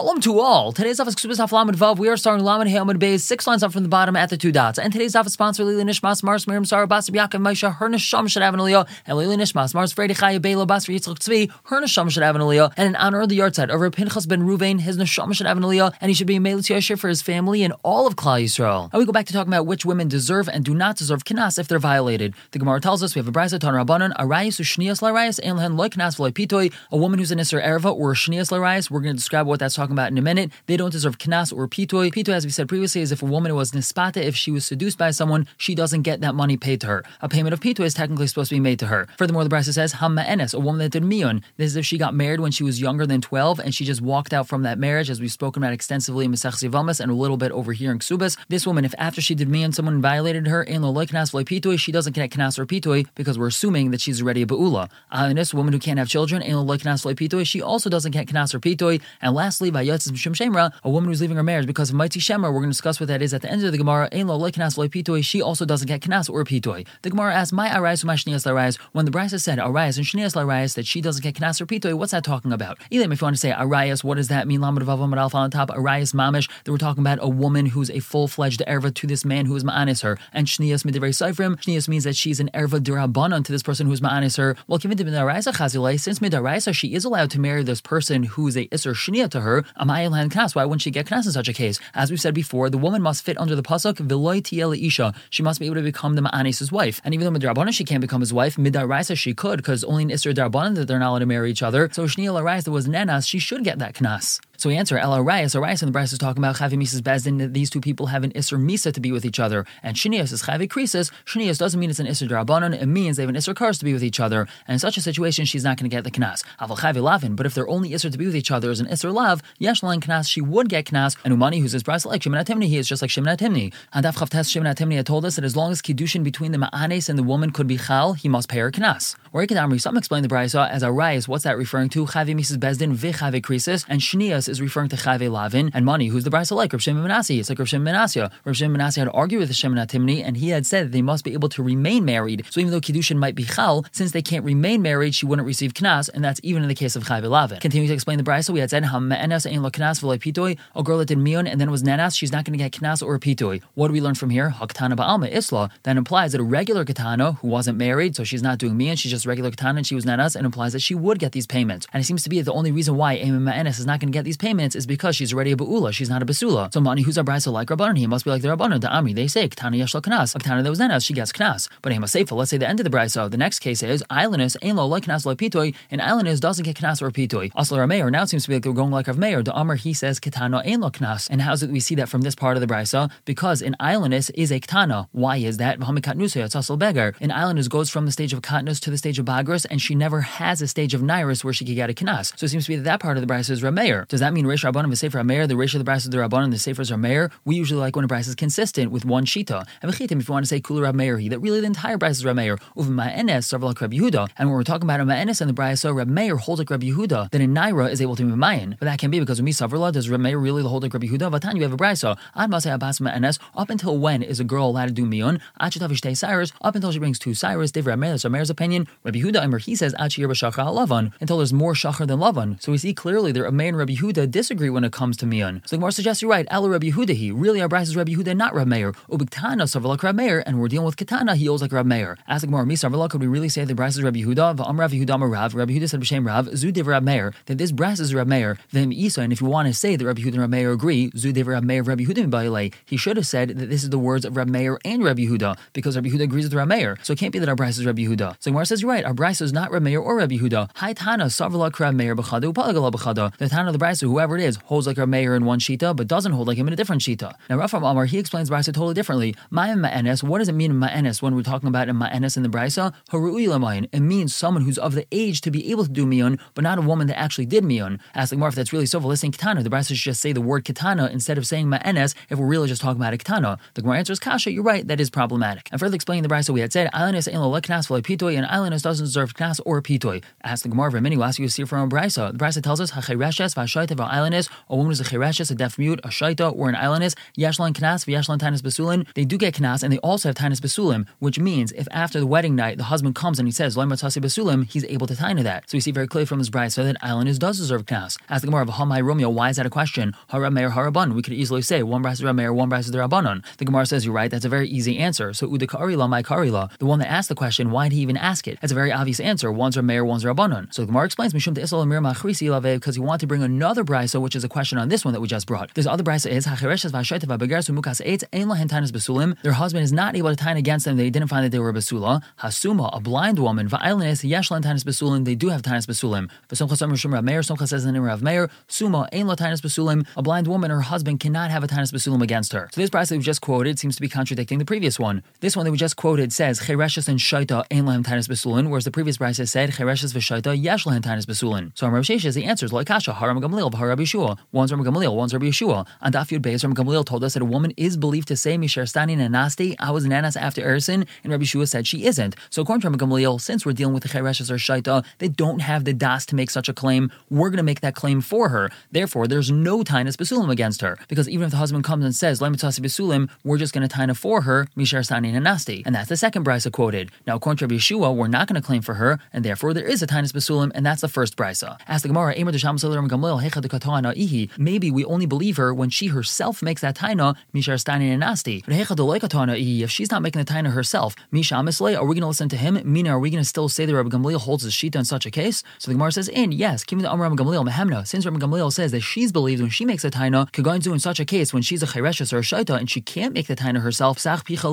Shalom to all. Today's office Ksubas Haflamid Vav. We are starting Lamed Hamid Bays, six lines up from the bottom at the two dots. And today's office sponsor Lili Nishmas Mars Miriam Sarah Basib Yaakov Maisha Her Nisham should have an aliyah and Lili Nishmas Mars Fredi Chaya Bela Basri Yitzchak Tzvi Her Nisham should have an aliyah and in honor of the yard yahrzeit over Pinchas ben Ruvain his Nisham should have an aliyah and he should be a Melit Yashir for his family and all of Klal Yisrael. And we go back to talking about which women deserve and do not deserve kinas if they're violated. The Gemara tells us we have a brisa Tan Rabbanon Arayis Ushnias Larayis and Lehen Loy Kinas Pitoi a woman who's an Isser Erva or Shnias Larayis. We're going to describe what that's talking about in a minute. They don't deserve knas or pitoi. Pitoi, as we said previously, is if a woman was nispata, if she was seduced by someone, she doesn't get that money paid to her. A payment of pitoi is technically supposed to be made to her. Furthermore, the Brisa says hamma enes, a woman that did miyun. This is if she got married when she was younger than 12 and she just walked out from that marriage, as we've spoken about extensively in Mesech Zivamas and a little bit over here in Ksubas. This woman, if after she did miyun, someone violated her in lo knas pitoi, she doesn't get knas or pitoi because we're assuming that she's already a beula. Ahanis, a woman who can't have children, in lo knas pitoi, she also doesn't get knas or pitoi. And lastly, shemra, a woman who's leaving her marriage because of Maitzi Shemra, we're going to discuss what that is at the end of the Gemara. Pitoi, she also doesn't get knas or pitoi. The Gemara asks, my arais my shnias larais, when the Brisa said arais and shnias larais that she doesn't get knas or pitoi, what's that talking about? Elim, if you want to say arais, what does that mean? Lamad vavam alpha on top, arais mamish, that we're talking about a woman who's a full-fledged erva to this man who is ma'anis her. And shnias midivrei seifrim, shnias means that she's an erva dirabanan to this person who's ma'anis her. Well, given to midaraisa since midaraisa she is allowed to marry this person who's a isser shnia to her, amayel knas. Why wouldn't she get knas in such a case? As we've said before, the woman must fit under the pasuk v'loy isha. She must be able to become the ma'anis's wife. And even though midrabanan she can't become his wife, midaraisa she could because only in isser darabanan that they're not allowed to marry each other. So shnia larais that was nenas, she should get that knas. So we answer El Arayas. Arayas and the Bryce is talking about Chavi Mises Bezdin that these two people have an Isser Misa to be with each other. And Shinias is Chavi Krisis. Shinias doesn't mean it's an Isser Darabanan. It means they have an Isser Kars to be with each other. And in such a situation, she's not going to get the Knas. Aval Chavi Lavin. But if they're only Isser to be with each other as an Isser Lav, Yesh Lan Knas, she would get Knas. And Umani, who's his Bryce like Shimon Atimni, he is just like Shimon Atimni. And Daf Chavtes Shimon Atimni had told us that as long as Kiddushin between the Ma'anes and the woman could be Chal, he must pay her Knas. Or Ikadamri, some explain the Bryce as Arayas. What's that referring to? Chavi Mises Bezdin, Vichavi Krisis. And Shinias is referring to Chavi Lavin and money. Who's the brisa like? Rav Shimon Menassi. It's like Rav Shimon Menassia. Rav Shimon had argued with the Shimon and he had said that they must be able to remain married. So even though Kiddushin might be chal, since they can't remain married, she wouldn't receive knas, and that's even in the case of Chayv Lavin. Continuing to explain the brisa, we had said Ham Me'enas ein lo knas v'lo pitoi. A girl that did mion and then was nanas, she's not going to get knas or pitoy. What do we learn from here? Haktana ba'alma isla. That implies that a regular katana who wasn't married, so she's not doing mion, she's just regular katana, and she was nanas, and implies that she would get these payments. And it seems to be the only reason why Emin Me'enas is not going to get these payments is because she's already a ba'ula. She's not a basula. So money who's a brisa like Rabbanon, he must be like the Rabbanon. The Amri, they say Ktana yeshal knas. A that was nenas, she gets knas. But Hema Seifa, let's say the end of the brisa. The next case is Islandus ain't lo like knas like pitoi, and Islandus doesn't get knas or pitoi. Also, our mayor now seems to be like we're going like Rav Meir. The Amr he says Ketana ain't lo knas. And how's it we see that from this part of the brisa? Because an Islandus is a Ktana. Why is that? An Islandus goes from the stage of Katnus to the stage of Bagras, and she never has a stage of Nairis where she could get a knas. So it seems to be that that part of the brisa is Rameir. Does that mean Reish Rabbanim Sefer Rameir? The Reish of the brisa is the Rabbanim, the Sefers are We usually like when a brisa is consistent with one shita. And if you want to say Kula Rab Meir, that really the entire brisa is Rab Meir. Uva Ma'enes, Sarvalak Rab Yehuda. And when we're talking about a Ma'enes and the brisa, Rab Meir holds like Rab Yehuda, then a Naira is able to be Mayan. But that can be because we Savrla, does Rab Meir really hold like Rab Yehuda? Vatan, you have a brisa. Ad Masay Abbas Ma'enes, up until when is a girl allowed to do Mion? Achitavish Cyrus, up until she brings two Cyrus, Div Rab Meir, that's Rab Meir's opinion. Rabbi Yehuda, Imer, he says, Achir Bashachar Lavan, until there's more Shachar than Lavan. So we see clearly Meir and Rabbi Yehuda disagree when it comes to Mion. So the Gemara suggests you're right. Ela Rabbi Yehuda, he really our brisa is Rabbi Yehuda, not Rab Meir. Ubiktana Savalak Rab Meir, and we're dealing with Katana, he owes like Rab Meir. Ask the Gemara, me Savalak, could we really say the brisa is Rabbi Yehuda? V'am Rav Yehuda Rav, Rabbi Yehuda said B'Shem Rav, Zudiv Rab Meir, that this brisa is Rab Meir, then Isa, and if you want to say that Rabbi Yehuda and Rab Meir agree, Zudiv Rab Meir, Rabbi Yehuda he should have said that this is the words of Rab Meir and Rabbi Yehuda, because Rabbi Yehuda agrees with Rab Meir. So it can't be that our brisa is Rabbi Yehuda. So Gemara says, you're right, our brisa is not Rab Meir or Rabbi Yehuda. Hi Tana, Savalak Rab Meir B'Chada, Upalagala B'Chada. The Tana of the brisa, whoever it is, holds like Rab Meir in one shita, but doesn't hold like him in a different shita. Now Rafam Amar, he explains brisa totally differently. Ma'im ma'enes, what does it mean ma'enes when we're talking about a ma'enes in the brisa? Haru'i. It means someone who's of the age to be able to do miyun, but not a woman that actually did miyun. Asking if that's really so. For listening katana, the brisa should just say the word katana instead of saying ma'enes if we're really just talking about a katana. The Gemara answers kasha. You're right, that is problematic. And further explaining the brisa, we had said islandus ain't lo knas pitoi, and islandus doesn't deserve knas or pitoy. Ask the Gemara, many will ask you to see from a brisa. The brisa tells us hachireshes v'ashoit shaita v'ailanis, a woman who's a chereshes, a deaf mute, a shaita, or an ailanis, yeshlan knas v'yeshlan tanis besulin, they do get knas and they also have tanis besulim, which means if after the wedding night the husband comes and he says loy matzasi besulim, he's able to tina that. So we see very clearly from his bride so that ailanis does deserve knas. Ask the Gemara of Hamai Romeo, why is that a question? Hara Meir Haraban. We could easily say one bride is Meir, one bride is the Rabbanon. The Gemara says you're right. That's a very easy answer. So Udakarila, my Karila, the one that asked the question, why did he even ask it? That's a very obvious answer. One's Meir, one's Rabbanon. So the Gemara explains Mishum to Isla Mir because he wanted to bring another other brisa, which is a question on this one that we just brought. This other brisa is hachireshes v'ashoitev v'begeres v'mukas eitz ein lahen tainas. Their husband is not able to tie against them. They didn't find that they were basula. Hasuma, a blind woman, va'ilnes yesh besulim. They do have tainas besulim. V'somchas omer shum Rav Meir. Suma ein lo besulim. A blind woman, her husband cannot have a tainas besulim against her. So this brisa we just quoted seems to be contradicting the previous one. This one that we just quoted says chereshes and shaita ein lahem tainas whereas the previous brisa said chereshes v'shaita yesh lahem tainas. So Amar Rav answer is answers loikasha haram gamlil of Rabbi Yeshua. One's from Gamaliel, one's Rabbi Yeshua. and Daf Beis, from Gamaliel told us that a woman is believed to say, Mishar Stani Nanasti, I was Nanas after Erison, and Rabbi Yeshua said she isn't. So according to Rabbi Gamaliel, since we're dealing with the Chereshes or Shaita, they don't have the Das to make such a claim. We're going to make that claim for her. Therefore, there's no Tainus Besulim against her. Because even if the husband comes and says, Lemitasi Besulim, we're just going to Taina for her, Mishar Stani Nanasti. And that's the second Brisa quoted. Now, according to Rabbi Yeshua, we're not going to claim for her, and therefore there is a Tainus Besulim, and that's the first Brisa. Ask the Gemara, the Desham and Gamaliel, Maybe we only believe her when she herself makes that taina, Mishar Stani and Nasti. If she's not making the taina herself, Misha Amisley, are we going to listen to him? Mina, are we going to still say that Rabbi Gamliel holds his shita in such a case? So the Gemara says, in, yes, Kim the Amr Rabbi Gamliel Mehemna, since Rabbi Gamliel says that she's believed when she makes a taina, Kaganzu in such a case when she's a Chereshes or a Shaita and she can't make the taina herself, Sach Picha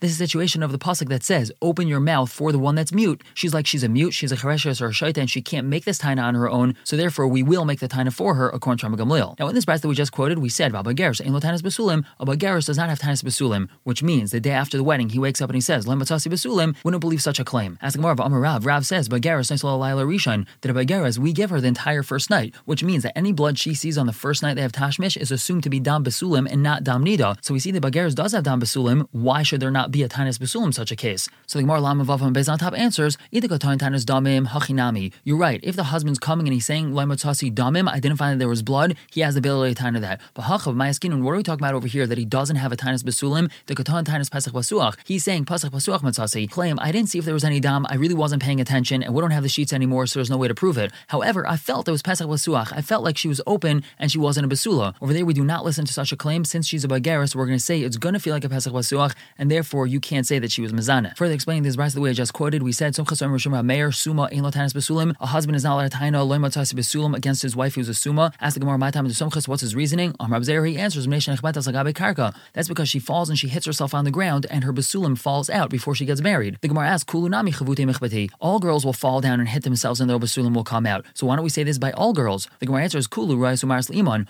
this is a situation of the pasuk that says, open your mouth for the one that's mute. She's like she's a mute, she's a Chereshes or a Shaita, and she can't make this taina on her own, so therefore we will make the taina for her according to Rabbi Gamliel. Now in this verse that we just quoted, we said, Vabageris, Ein Tanis Basulim, Abageris does not have Tanis Basulim, which means the day after the wedding, he wakes up and he says, Lematasi Basulim, wouldn't believe such a claim. As Gemara of Amar Rav, Rav says, Bageris, Laila Rishon, that a Bageris, we give her the entire first night, which means that any blood she sees on the first night they have Tashmish is assumed to be Dam Basulim and not Dam Nida. So we see that Bageris does have Dam Basulim, why should there not be a Tanis Basulim such a case? So the Gemara Lam Vavam Bez on top answers, Idikotain Tanis Damim Hachinami. You're right, if the husband's coming and he's saying, Lematasi Damim, I didn't find that there was blood, he has the ability to time that. But Hachav Mayaskin, what are we talking about over here? That he doesn't have a Tainus Basulim, the Katan Tainus Pesach Basuach. He's saying Pesach Basuach Matzasi. Claim, I didn't see if there was any dam, I really wasn't paying attention, and we don't have the sheets anymore, so there's no way to prove it. However, I felt it was Pesach Basuach. I felt like she was open and she wasn't a Basula. Over there, we do not listen to such a claim. Since she's a Bagaris, we're going to say it's going to feel like a Pesach Basuach, and therefore you can't say that she was Mazana. Further explaining this verse the way I just quoted, we said, Meir Suma Ein Basulim. A husband is not allowed to taina Loy Basulim against his wife who's a Suma. Ask the Gemara, my time to Sumchas, what's his reasoning? Amr he answers, That's because she falls and she hits herself on the ground and her basulim falls out before she gets married. The Gemara asks, All girls will fall down and hit themselves and their basulim will come out. So why don't we say this by all girls? The Gemara answers, Kulu.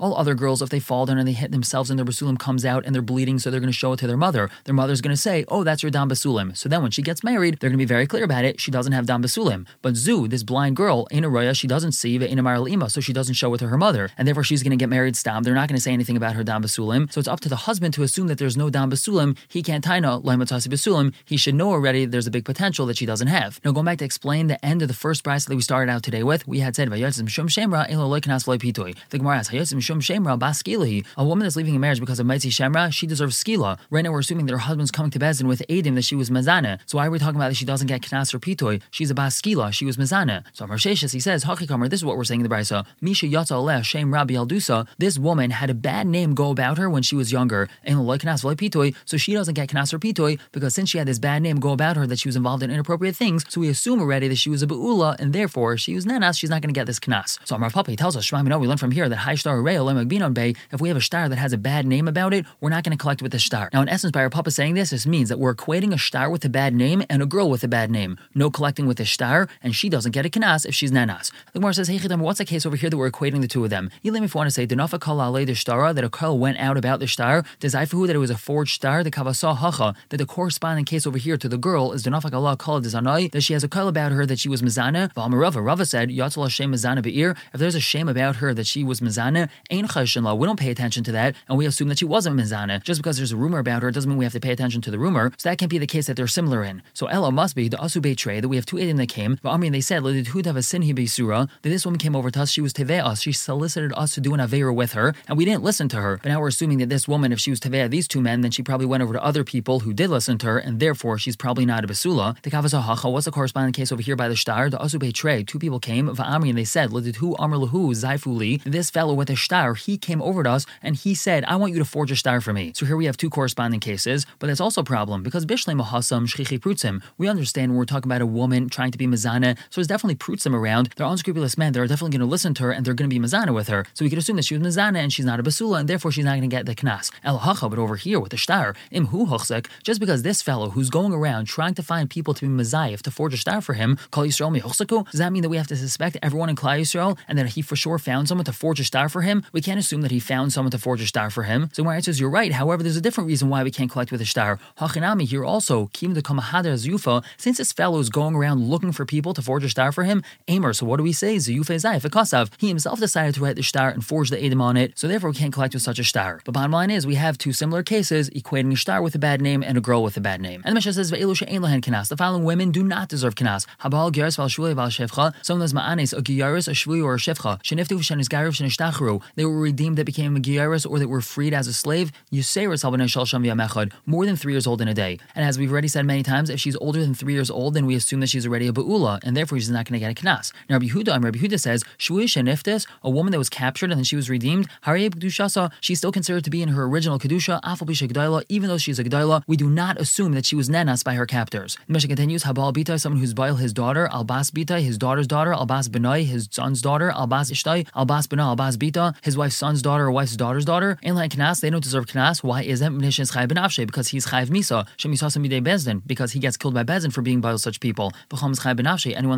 All other girls, if they fall down and they hit themselves and their basulim comes out and they're bleeding, so they're going to show it to their mother. Their mother's going to say, Oh, that's your dam basulim. So then when she gets married, they're going to be very clear about it. She doesn't have dam basulim. But Zu, this blind girl, in a she doesn't see the Ima, so she doesn't show it to her mother. And therefore she's going to get married stam. They're not going to say anything about her dam basulim. So it's up to the husband to assume that there's no dam basulim. He can't taina laimatasi basulim. He should know already there's a big potential that she doesn't have. Now going back to explain the end of the first brisa that we started out today with, we had said shum shemra elol leiknas vloy pitoy. The Gemara asks shum shemra baskili. A woman that's leaving a marriage because of mitzi shemra, she deserves skila. Right now we're assuming that her husband's coming to Bezin with Adim that she was mazana. So why are we talking about that she doesn't get knas or pitoy? She's a baskila. She was mazana. So Amar he says Hachikamer. This is what we're saying in the brisa. Misha rabbi aldusa. This woman had a bad name go about her when she was younger, so she doesn't get knas or pitoy because since she had this bad name go about her that she was involved in inappropriate things, so we assume already that she was a beula and therefore she was nanas, she's not going to get this knas. So Amar Papi tells us, Shema, we learn from here that high star bay, if we have a star that has a bad name about it, we're not going to collect with the star. Now, in essence, by our Papa saying this, this means that we're equating a star with a bad name and a girl with a bad name. No collecting with a star, and she doesn't get a knas if she's nanas. The Gemara says, Hey, what's the case over here that we're equating the two of them? Elim, if you want to say, Denofa kal the shtara, that a kal went out about the star, Dezaifahu that it was a forged star, the kavasa hacha, that the corresponding case over here to the girl is Denafak Allah called Dezanai, that she has a kal about her that she was Mizana. Valmarava, Rava said, Yatzal Hashem Mizana Be'ir, if there's a shame about her that she was Mizana, Ain Chashin we don't pay attention to that, and we assume that she wasn't Mizana. Just because there's a rumor about her doesn't mean we have to pay attention to the rumor, so that can't be the case that they're similar in. So Ella must be the Asu Tray that we have two Adim that came, but I mean they said, that this woman came over to us, she was Tevet us. She solicited us to do an avera with her, and we didn't listen to her. But now we're assuming that this woman, if she was teveh these two men, then she probably went over to other people who did listen to her, and therefore she's probably not a basula. The kavasa hacha. What's the corresponding case over here by the star? The asube trey. Two people came va'amri and they said, "Hu amr lahu zaifuli." This fellow with a star, he came over to us and he said, "I want you to forge a star for me." So here we have two corresponding cases, but that's also a problem because bishlei mahasam shchichi prutzim. We understand when we're talking about a woman trying to be mazana, so there's definitely prutzim around. They're unscrupulous men. They're definitely going to listen to her and they're going to be mazana with her. So we could assume that she was mazana and she's not a basula, and therefore she's not going to get the knas. El hacha, but over here with the star, imhu hochzek, just because this fellow who's going around trying to find people to be mazayif to forge a star for him, call Yisrael mihochzaku, does that mean that we have to suspect everyone in Klal Yisrael and that he for sure found someone to forge a star for him? We can't assume that he found someone to forge a star for him. So Gemara says you're right. However, there's a different reason why we can't collect with a star. Hachinami here also, kim the kamahada zuyufa, since this fellow is going around looking for people to forge a star for him, Amer, so what do we say? Zuyufa zayif kasav. He himself decided to write the star and forge the Edom on it, so therefore we can't collect with such a star. But bottom line is we have two similar cases equating a star with a bad name and a girl with a bad name. And the Mishnah says the following women do not deserve kanas. Habal geras val shvui val shevcha. Someone that's ma'anes a giyaris, a shvui or a shevcha. Sheniftu v'shenis garav shenishtachru. They were redeemed that became a giyaris or that were freed as a slave. Yuseris halbanei shal sham v'yamechad. More than three years old in a day. And as we've already said many times, if she's older than three years old, then we assume that she's already a ba'ula, and therefore she's not going to get a kanas. Now Rabbi Huda, um, Rabbi Huda says sheniftis, a woman that was captured and then she was redeemed. She's still considered to be in her original kedusha. Even though she's a gdaila, we do not assume that she was nenas by her captors. The Mishnah continues, Habal Bita, someone who's bail his daughter, Albas Bita, his daughter's daughter, Albas Benai, his son's daughter, Albas Ishtai, Albas Bena, Albas Bita, his wife's son's daughter or wife's daughter's daughter. In like Knas, they don't deserve Knas. Why is that? Because he's Chayv Misa, Bezdin, because he gets killed by Bezdin for being bail such people. Anyone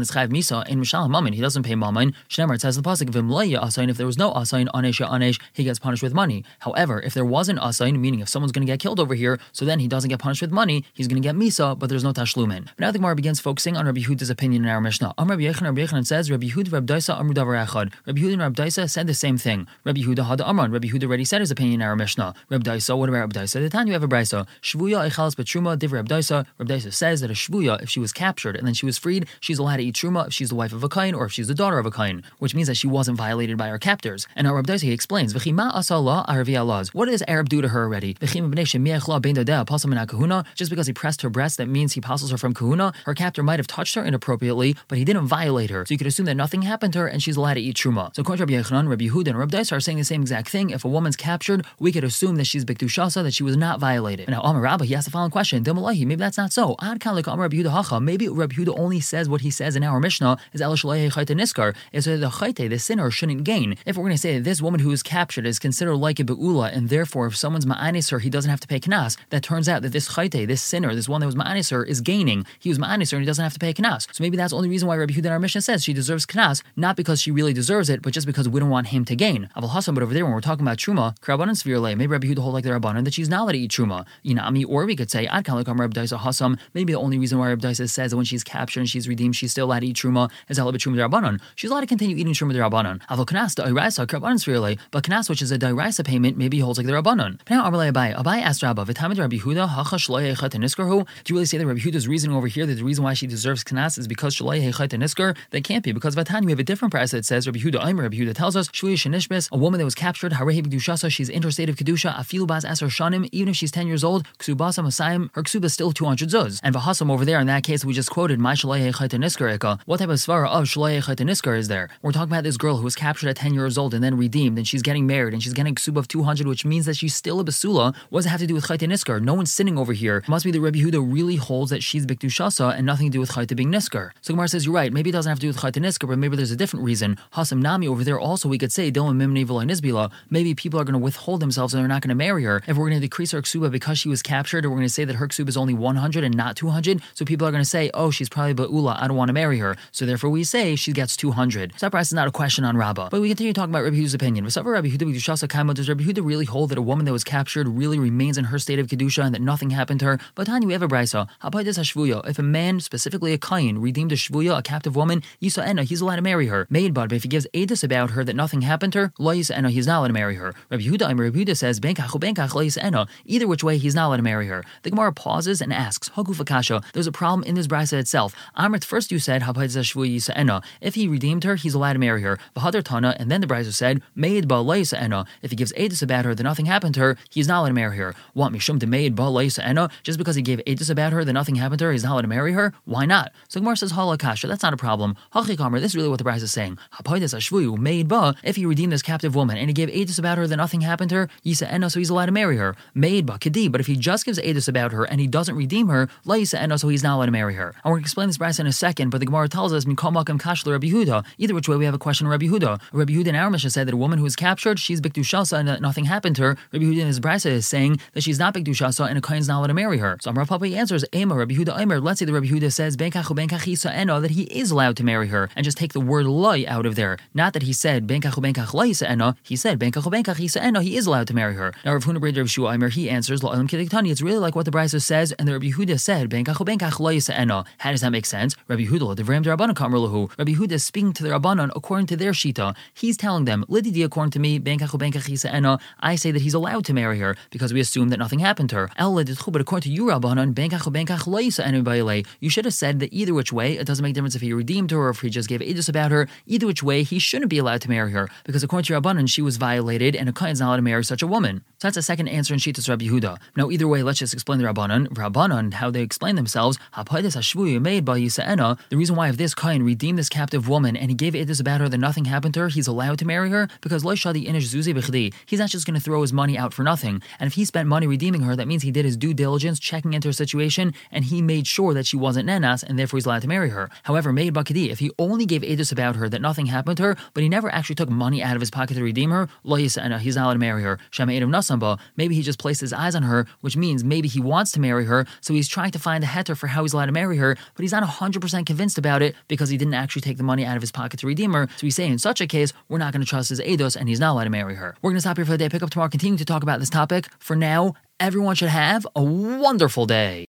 that's Chayv Misa, in Mishal Mammon, he doesn't pay Mammon. Shnemar, it says the Pasuk, If there was no Asain, Anesha Anesh, he gets punished with money. However, if there was an Asain, meaning if someone's going to get killed over here, so then he doesn't get punished with money, he's going to get Misa, but there's no Tashlumin. But now the Gemara begins focusing on Rabbi Yehuda's opinion in our Mishnah. Am Rabbi Yechon, Rabbi Yechon says, Rabbi Yehuda, Rabbi Daisa, Amru Davar Echad. Rabbi Yehuda and Rabbi Daisa said the same thing. Rabbi Yehuda had Amran. Rabbi Yehuda already said his opinion in our Mishnah. Rabbi Daisa, what about Rabbi Daisa? The you have a Brisa. Shvuya Echalas Betruma, Div Rabbi Daisa. Rabbi Daisa says that a Shvuya, if she was captured and then she was freed, she's allowed to eat Truma if she's the wife of a Kain or if she's the daughter of a Kain, which means that she wasn't violated by our captors. And now Rabbi explains. What does Arab do to her already? Just because he pressed her breast, that means he passes her from kahuna. Her captor might have touched her inappropriately, but he didn't violate her. So you could assume that nothing happened to her and she's allowed to eat truma. So according to Rabbi Yechanan, Rabbi Yehuda, and Rabbi are saying the same exact thing. If a woman's captured, we could assume that she's biktushasa, that she was not violated. And now Amar Rabba, he asked the following question: maybe that's not so. Maybe Rabbi Yehuda only says what he says in our Mishnah is El Shalei Chayte Niskar, is the Chayte, the sinner, shouldn't gain. If we're going to say that this woman who is captured is considered like a beula, and therefore if someone's ma'anis her, he doesn't have to pay knas. That turns out that this Chayte, this sinner, this one that was ma'anis her, is gaining. He was ma'anis her and he doesn't have to pay knas. So maybe that's the only reason why Rabbi Yehuda in our mission says she deserves knas, not because she really deserves it, but just because we don't want him to gain. Aval Hassan, but over there when we're talking about truma, Krabanan Svirle, maybe Rabbi Yehuda hold like the Rabbanan that she's not allowed to eat truma. Inami, or we could say Ad Kalikam Rabbi Daisa Hassam. Maybe the only reason why Rabbi Daisa says that when she's captured and she's redeemed, she's still allowed to eat truma is Halabit Truma Rabbanan. She's allowed to continue eating truma Rabbanan. Aval Knas, the Iraisa, Krabanan Svirle, but Knas, which is a Diraisa payment, maybe holds like the Rabbanan. Now Amalei Abai, Abai asked Rabba, Vitamid Rabbi Yehuda, Hacha Shloye Echat Niskarhu. Do you really say that Rabbi Huda's reasoning over here that the reason why she deserves Knas is because Shloye Echat Niskar? That can't be because Vatani we have a different price that says Rabbi Huda Aimer. Rabbi Huda tells us Shvuya Shenishbis, a woman that was captured, Harehi B'Dushasa, she's interstate of Kedusha, Afilu Bas Shanim, even if she's 10 years old, Ksubasa Masayim, her Ksuba still 200 zuz. And Vahasam over there in that case we just quoted, My Chayta Niskar Eka. What type of svara of Shaloye Chayta Niskar is there? We're talking about this girl who was captured at 10 years old and then redeemed, and she's getting married, and she's getting Ksuba of 200, which means that she's still a Basula. What does it have to do with Chayta Niskar? No one's sitting over here. It must be that Rabbi Huda really holds that she's Bikdushasa and nothing to do with Chayta being Niskar. So Gemara says, You're right, maybe it doesn't have to do with Chayta Niskar, but maybe there's a different reason. Hasam Nami over there also we could say Dilma Mimni Nisbila. Maybe people are going to withhold themselves and they're not going to marry her. If we're going to decrease her ksuba because she was captured, or we're going to say that her ksuba is only 100 and not 200, so people are going to say, oh, she's probably ba'ula, I don't want to marry her. So therefore we say she gets 200. So that price is not a question on Rabbah. But we continue talking about Rabbi Huda's opinion. Does Rabbi Huda really hold that a woman that was captured really remains in her state of kedusha and that nothing happened to her? But Tanya, we have a brisa. If a man, specifically a kain, redeemed a shvuya, a captive woman, he's allowed to marry her. Made but if he gives edus about her that nothing happened to her, he's not allowed to marry her. Rabbi Huda, Rabbi Huda says. Either which way, he's not allowed to marry her. The Gemara pauses and asks, Hagufakasha, there's a problem in this brisa itself. Amrit, first you said, If he redeemed her, he's allowed to marry her. V'hadar and then the Brisa said, Made ba leisa ena. If he gives edus about her then nothing happened to her, he's not allowed to marry her. Want mishum to made ba leisa ena? Just because he gave edus about her then nothing happened to her, he's not allowed to marry her? Why not? So Gemara says halakasha. That's not a problem. Hachikamer. This is really what the Brisa is saying. Made ba. If he redeemed this captive woman and he gave edus about her then nothing happened to her, yisa ena, so he's allowed to marry her. Made ba kedi. But if he just gives edus about her and he doesn't redeem her, laisa ena, so he's not allowed to marry her. And we're going to explain this Brisa in a second. But the Gemara tells us mikomakam kashla Rabbi Huda. Either which way we have a question. Rabbi Huda. Rabbi Huda in our Mishnah said that a woman who is captured, she's bikdushasa and nothing happened to her. Rabbi Huda in his Brisa is saying that she's not bikdushasa and a kain's not allowed to marry her. So Amar Papa answers, Ema Rabbi Huda Omer. Let's say the Rabbi Huda says benkachu benkachisa eno that he is allowed to marry her, and just take the word loy out of there. Not that he said benkachu benkach loisa eno. He said benkachu benkachisa eno. He is allowed to marry her. Now Rav Huna Breder Rav Shua Omer he answers la'olam kediktani. It's really like what the Brisa says, and the Rabbi Huda said benkachu benkach loisa eno. How does that make sense? Rabbi Huda the Vram Rabbanan Kamrlahu. Rabbi Huda is speaking to the Rabbanon according to their shita. He's telling them lididi according to me. I say that he's allowed to marry her because we assume that nothing happened to her. But according to you Rabbanon you should have said that either which way, it doesn't make a difference if he redeemed her or if he just gave edus about her. Either which way, he shouldn't be allowed to marry her because according to Rabbanan, she was violated, and a kohen is not allowed to marry such a woman. So that's a second answer in Shitas Rabbi Yehuda. Now, either way, let's just explain the Rabbanan. Rabbanan, how they explain themselves. made by The reason why if this kohen redeemed this captive woman and he gave it edus about her that nothing happened to her, he's allowed to marry her because Shadi Inish Zuzi He's not just going to throw his money out for nothing. And if he spent money redeeming her, that means he did his due diligence, checking into her situation, and he made sure that she wasn't nenas, and therefore he's allowed to marry her. However, Meid Bakadi, if he only gave edus about her that nothing happened to her, but he never actually took money out of his pocket to redeem her, lo he's allowed to marry her. Maybe he just placed his eyes on her, which means maybe he wants to marry her, so he's trying to find a heter for how he's allowed to marry her, but he's not 100% convinced about it because he didn't actually take the money out of his pocket to redeem her. So he's saying in such a case, we're not going to trust his edos and he's not allowed to marry her. We're going to stop here for the day, pick up tomorrow, continue to talk about this topic. For now, everyone should have a wonderful day.